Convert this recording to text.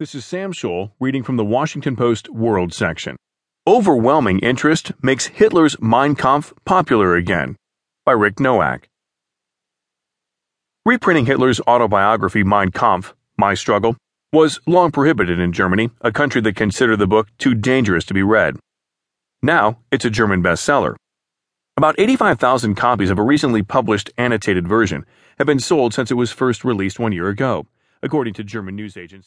This is Sam Scholl reading from the Washington Post World section. Overwhelming interest makes Hitler's Mein Kampf popular again by Rick Noack. Reprinting Hitler's autobiography Mein Kampf, My Struggle, was long prohibited in Germany, a country that considered the book too dangerous to be read. Now, it's a German bestseller. About 85,000 copies of a recently published annotated version have been sold since it was first released one year ago, according to German news agency